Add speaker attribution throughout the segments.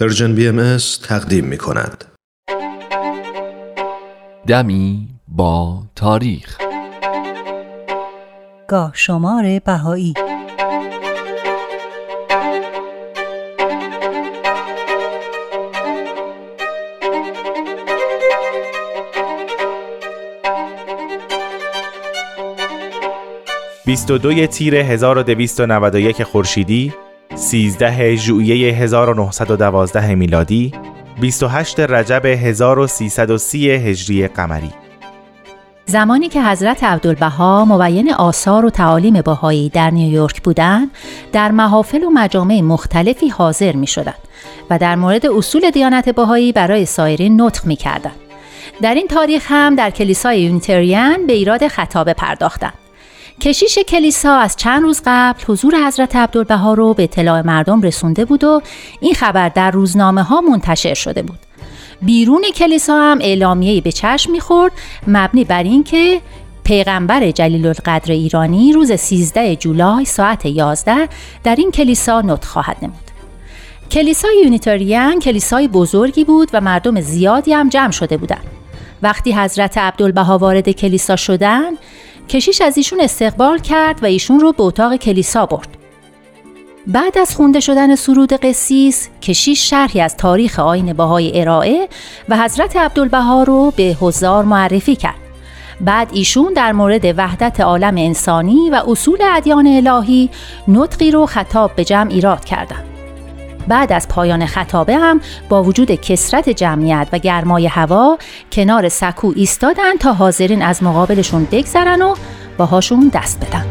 Speaker 1: پرژن بی ام تقدیم می کند.
Speaker 2: دمی با تاریخ
Speaker 3: گاه شمار بهایی
Speaker 4: بیست و دوی تیر 1291 خورشیدی 13 ژوئیه 1912 میلادی 28 رجب 1330 هجری قمری
Speaker 5: زمانی که حضرت عبدالبها مبین آثار و تعالیم باهایی در نیویورک بودند در محافل و مجامع مختلفی حاضر می شدند و در مورد اصول دیانت باهایی برای سایرین نطق می کردند. در این تاریخ هم در کلیسای یونیتریان به ایراد خطابه پرداختند. کشیش کلیسا از چند روز قبل حضور حضرت عبدالبها رو به اطلاع مردم رسونده بود و این خبر در روزنامه ها منتشر شده بود. بیرون کلیسا هم اعلامیه‌ای به چشم می‌خورد مبنی بر اینکه پیغمبر جلیل القدر ایرانی روز 13 جولای ساعت 11 در این کلیسا نطق خواهد نمود. کلیسای یونیتریان کلیسای بزرگی بود و مردم زیادی هم جمع شده بودند. وقتی حضرت عبدالبها وارد کلیسا شدند کشیش از ایشون استقبال کرد و ایشون رو به اتاق کلیسا برد. بعد از خونده شدن سرود قسیس، کشیش شرحی از تاریخ آین باهای ارائه و حضرت عبدالبها رو به حضار معرفی کرد. بعد ایشون در مورد وحدت عالم انسانی و اصول ادیان الهی نطقی رو خطاب به جمع ایراد کردند. بعد از پایان خطابه هم با وجود کسرت جمعیت و گرمای هوا کنار سکو ایستادن تا حاضرین از مقابلشون بگذرن و باهاشون دست بدن.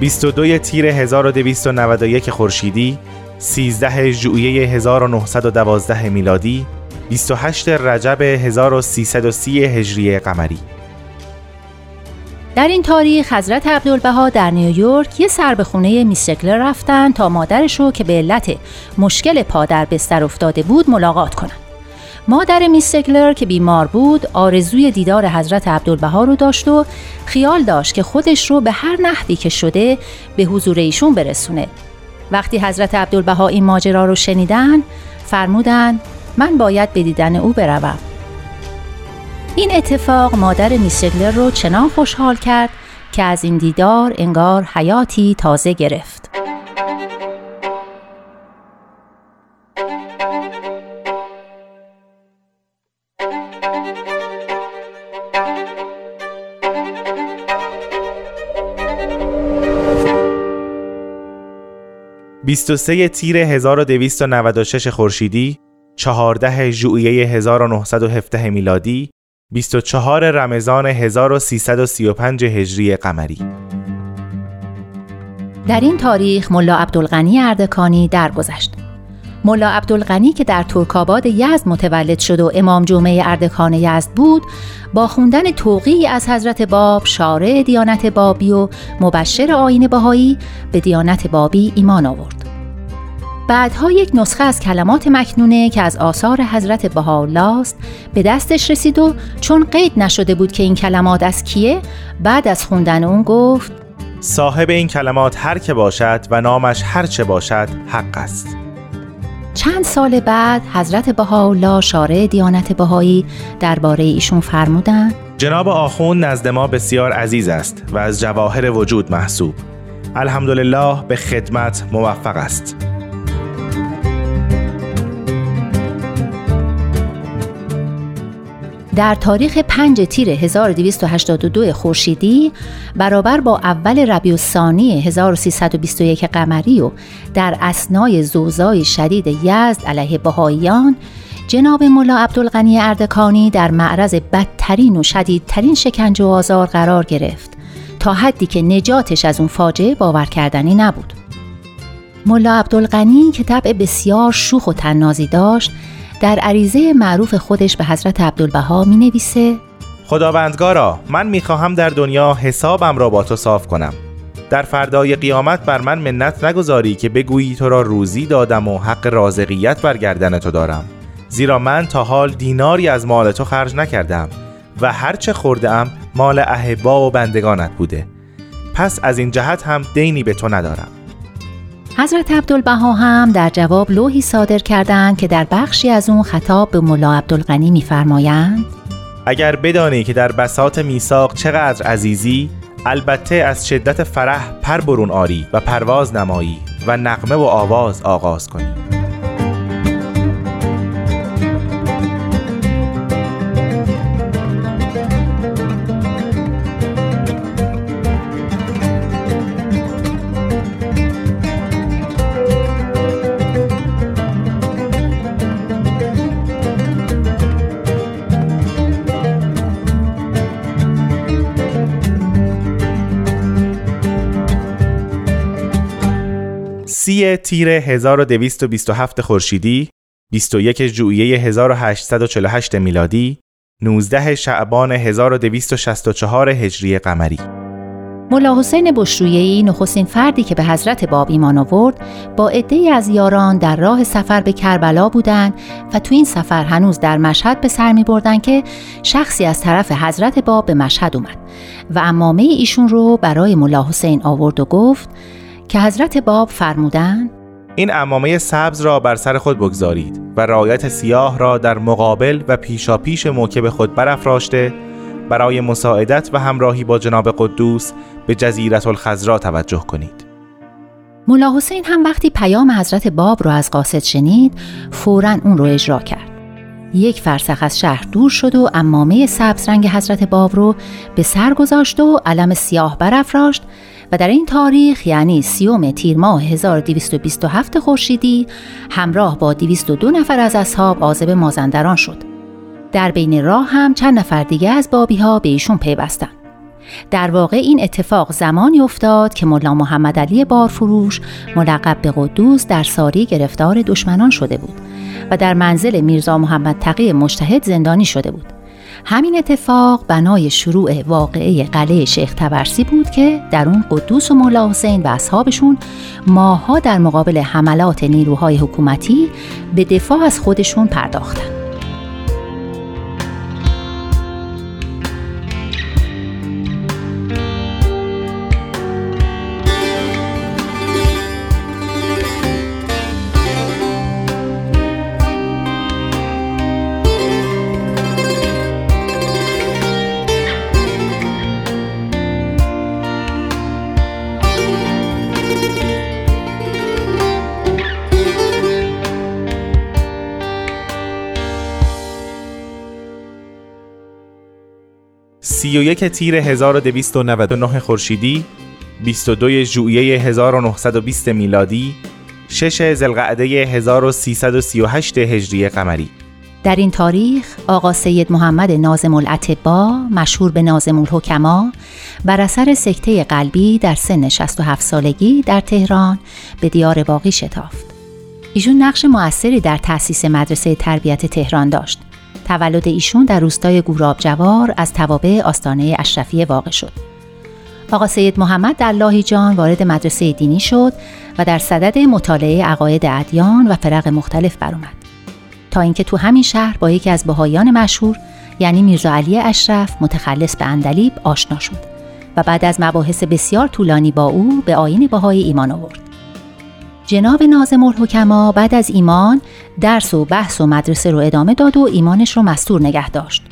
Speaker 4: بیست و دوی تیر 1291 خورشیدی 13 ژوئیه 1912 میلادی 28 رجب 1330 هجری قمری
Speaker 5: در این تاریخ حضرت عبدالبها در نیویورک یه سر به خونه میستکلر رفتن تا مادرش رو که به علت مشکل پا در بستر افتاده بود ملاقات کنند. مادر میستکلر که بیمار بود آرزوی دیدار حضرت عبدالبها رو داشت و خیال داشت که خودش رو به هر نحوی که شده به حضور ایشون برسونه. وقتی حضرت عبدالبها این ماجرا رو شنیدن فرمودن من باید به دیدن او بروم. این اتفاق مادر میسگلر رو چنان خوشحال کرد که از این دیدار انگار حیاتی تازه گرفت.
Speaker 4: سه تیر 1296 خورشیدی 14 ژوئیه 1917 میلادی 24 رمضان 1335 هجری قمری
Speaker 5: در این تاریخ ملا عبدالغنی اردکانی درگذشت. ملا عبدالغنی که در ترکاباد یزد متولد شد و امام جمعه اردکان یزد بود با خوندن توقیعی از حضرت باب شارع دیانت بابی و مبشر آین بهایی به دیانت بابی ایمان آورد. بعدها یک نسخه از کلمات مکنونه که از آثار حضرت بهاءالله است به دستش رسید و چون قید نشده بود که این کلمات از کیه بعد از خوندن اون گفت
Speaker 4: صاحب این کلمات هر که باشد و نامش هر چه باشد حق است.
Speaker 5: چند سال بعد حضرت بهاءالله شارع دیانت بهایی درباره ایشون فرمودند.
Speaker 4: جناب آخوند نزد ما بسیار عزیز است و از جواهر وجود محسوب. الحمدلله به خدمت موفق است.
Speaker 5: در تاریخ 5 تیر 1282 خورشیدی برابر با اول ربیع الثانی 1321 قمری و در اسنای زوزای شدید یزد علیه بهاییان جناب ملا عبدالغنی اردکانی در معرض بدترین و شدیدترین شکنجه و آزار قرار گرفت تا حدی که نجاتش از اون فاجعه باور کردنی نبود. ملا عبدالغنی که طبع بسیار شوخ و تنازی داشت در عریضه معروف خودش به حضرت عبدالبها می نویسه
Speaker 4: خداوندگارا من می خواهم در دنیا حسابم را با تو صاف کنم. در فردای قیامت بر من منت نگذاری که بگویی تو را روزی دادم و حق رازقیت بر گردن تو دارم. زیرا من تا حال دیناری از مال تو خرج نکردم و هرچه خورده ام مال اهبا و بندگانت بوده. پس از این جهت هم دینی به تو ندارم.
Speaker 5: حضرت عبدالبها هم در جواب لوحی صادر کردند که در بخشی از اون خطاب به ملا عبدالغنی میفرمایند.
Speaker 4: اگر بدانی که در بساط میثاق چقدر عزیزی البته از شدت فرح پر برون آری و پرواز نمایی و نقمه و آواز آغاز کنی. سی تیر 1227 خورشیدی 21 ژوئیه 1848 میلادی 19 شعبان 1264 هجری قمری.
Speaker 5: ملا حسین بشرویهی نخستین فردی که به حضرت باب ایمان آورد با عدهای از یاران در راه سفر به کربلا بودند و تو این سفر هنوز در مشهد به سر می بردن که شخصی از طرف حضرت باب به مشهد اومد. و امامه ایشون رو برای ملا حسین آورد و گفت که حضرت باب فرمودن
Speaker 4: این امامه سبز را بر سر خود بگذارید و رایت سیاه را در مقابل و پیشاپیش موکب خود برافراشته برای مساعدت و همراهی با جناب قدوس به جزیرت الخزرا توجه کنید.
Speaker 5: ملا حسین هم وقتی پیام حضرت باب رو از قاصد شنید فورا اون رو اجرا کرد. یک فرسخ از شهر دور شد و امامه سبز رنگ حضرت باب رو به سر گذاشت و علم سیاه برافراشت و در این تاریخ یعنی سیوم تیر ماه 1227 خورشیدی همراه با 202 نفر از اصحاب عازب مازندران شد. در بین راه هم چند نفر دیگه از بابی ها به ایشون پیوستند. در واقع این اتفاق زمانی افتاد که ملا محمد علی بارفروش ملقب به قدوس در ساری گرفتار دشمنان شده بود و در منزل میرزا محمد تقی مجتهد زندانی شده بود. همین اتفاق بنای شروع واقعه قلعه شیخ تبرسی بود که در اون قدوس و مولا حسین و اصحابشون ماها در مقابل حملات نیروهای حکومتی به دفاع از خودشون
Speaker 4: پرداختند. 31 تیر 1299 خورشیدی 22 ژوئیه 1920 میلادی 6 ذوالقعده 1338 هجری قمری.
Speaker 5: در این تاریخ آقا سید محمد نازم العتبا مشهور به نازم الحکما بر اثر سکته قلبی در سن 67 سالگی در تهران به دیار باقی شتافت. ایشون نقش موثری در تأسیس مدرسه تربیت تهران داشت. تولد ایشون در روستای گوراب جوار از توابع آستانه اشرفیه واقع شد. آقا سید محمد در لاهیجان وارد مدرسه دینی شد و در صدد مطالعه عقاید ادیان و فرق مختلف برآمد. تا اینکه تو همین شهر با یکی از بهایان مشهور یعنی میرزا علی اشرف متخلص به اندلیب آشنا شد و بعد از مباحث بسیار طولانی با او به آین بهایی ایمان آورد. جناب نازم الحکما بعد از ایمان درس و بحث و مدرسه رو ادامه داد و ایمانش رو مستور نگه داشت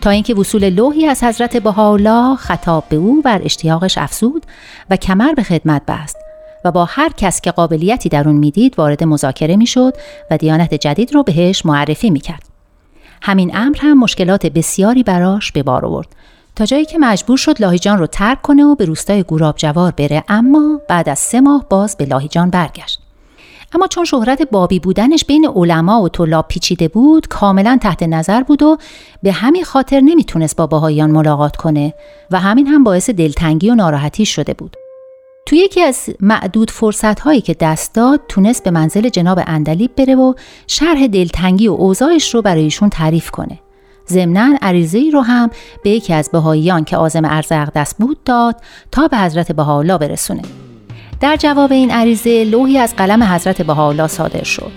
Speaker 5: تا اینکه وصول لوحی از حضرت بهاءالله خطاب به او بر اشتیاقش افزود و کمر به خدمت بست و با هر کس که قابلیتی در اون می‌دید وارد مذاکره می‌شد و دیانت جدید رو بهش معرفی می‌کرد. همین امر هم مشکلات بسیاری براش به بار آورد تا جایی که مجبور شد لاهیجان رو ترک کنه و به روستای گوراب جوار بره. اما بعد از سه ماه باز به لاهیجان برگشت. اما چون شهرت بابی بودنش بین علما و طلاب پیچیده بود کاملا تحت نظر بود و به همین خاطر نمی‌تونست با باهایان ملاقات کنه و همین هم باعث دلتنگی و ناراحتی شده بود. توی یکی از معدود فرصت هایی که دست داد تونست به منزل جناب اندلیب بره و شرح دلتنگی و اوضاعش رو برایشون تعریف کنه. ضمنا عریضه رو هم به یکی از بهاییان که عازم ارز اقدس بود داد تا به حضرت بهاءالله برسونه در جواب این عریضه لوحی از قلم حضرت بهاءالله صادر شد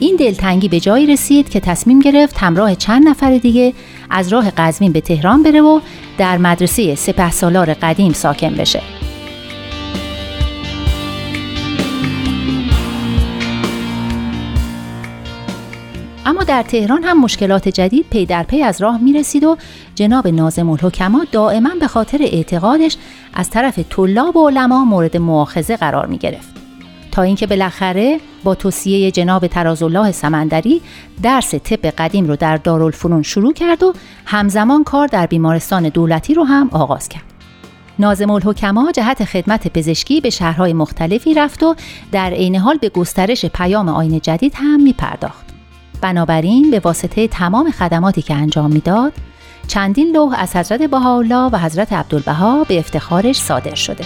Speaker 5: این دلتنگی به جایی رسید که تصمیم گرفت همراه چند نفر دیگه از راه قزوین به تهران بره و در مدرسه سپه سالار قدیم ساکن بشه. اما در تهران هم مشکلات جدید پی در پی از راه می رسید و جناب نازم الحکما دائما به خاطر اعتقادش از طرف طلاب و علما مورد مؤاخذه قرار می گرفت. تا اینکه بالاخره با توصیه جناب ترازالله سمندری درس طب قدیم رو در دارالفنون شروع کرد و همزمان کار در بیمارستان دولتی رو هم آغاز کرد. نازم الحکما جهت خدمت پزشکی به شهرهای مختلفی رفت و در عین حال به گسترش پیام آین جدید هم می پرداخت. بنابراین به واسطه تمام خدماتی که انجام می‌داد چندین لوح از حضرت بهاءالله و حضرت عبدالبها به افتخارش صادر شده.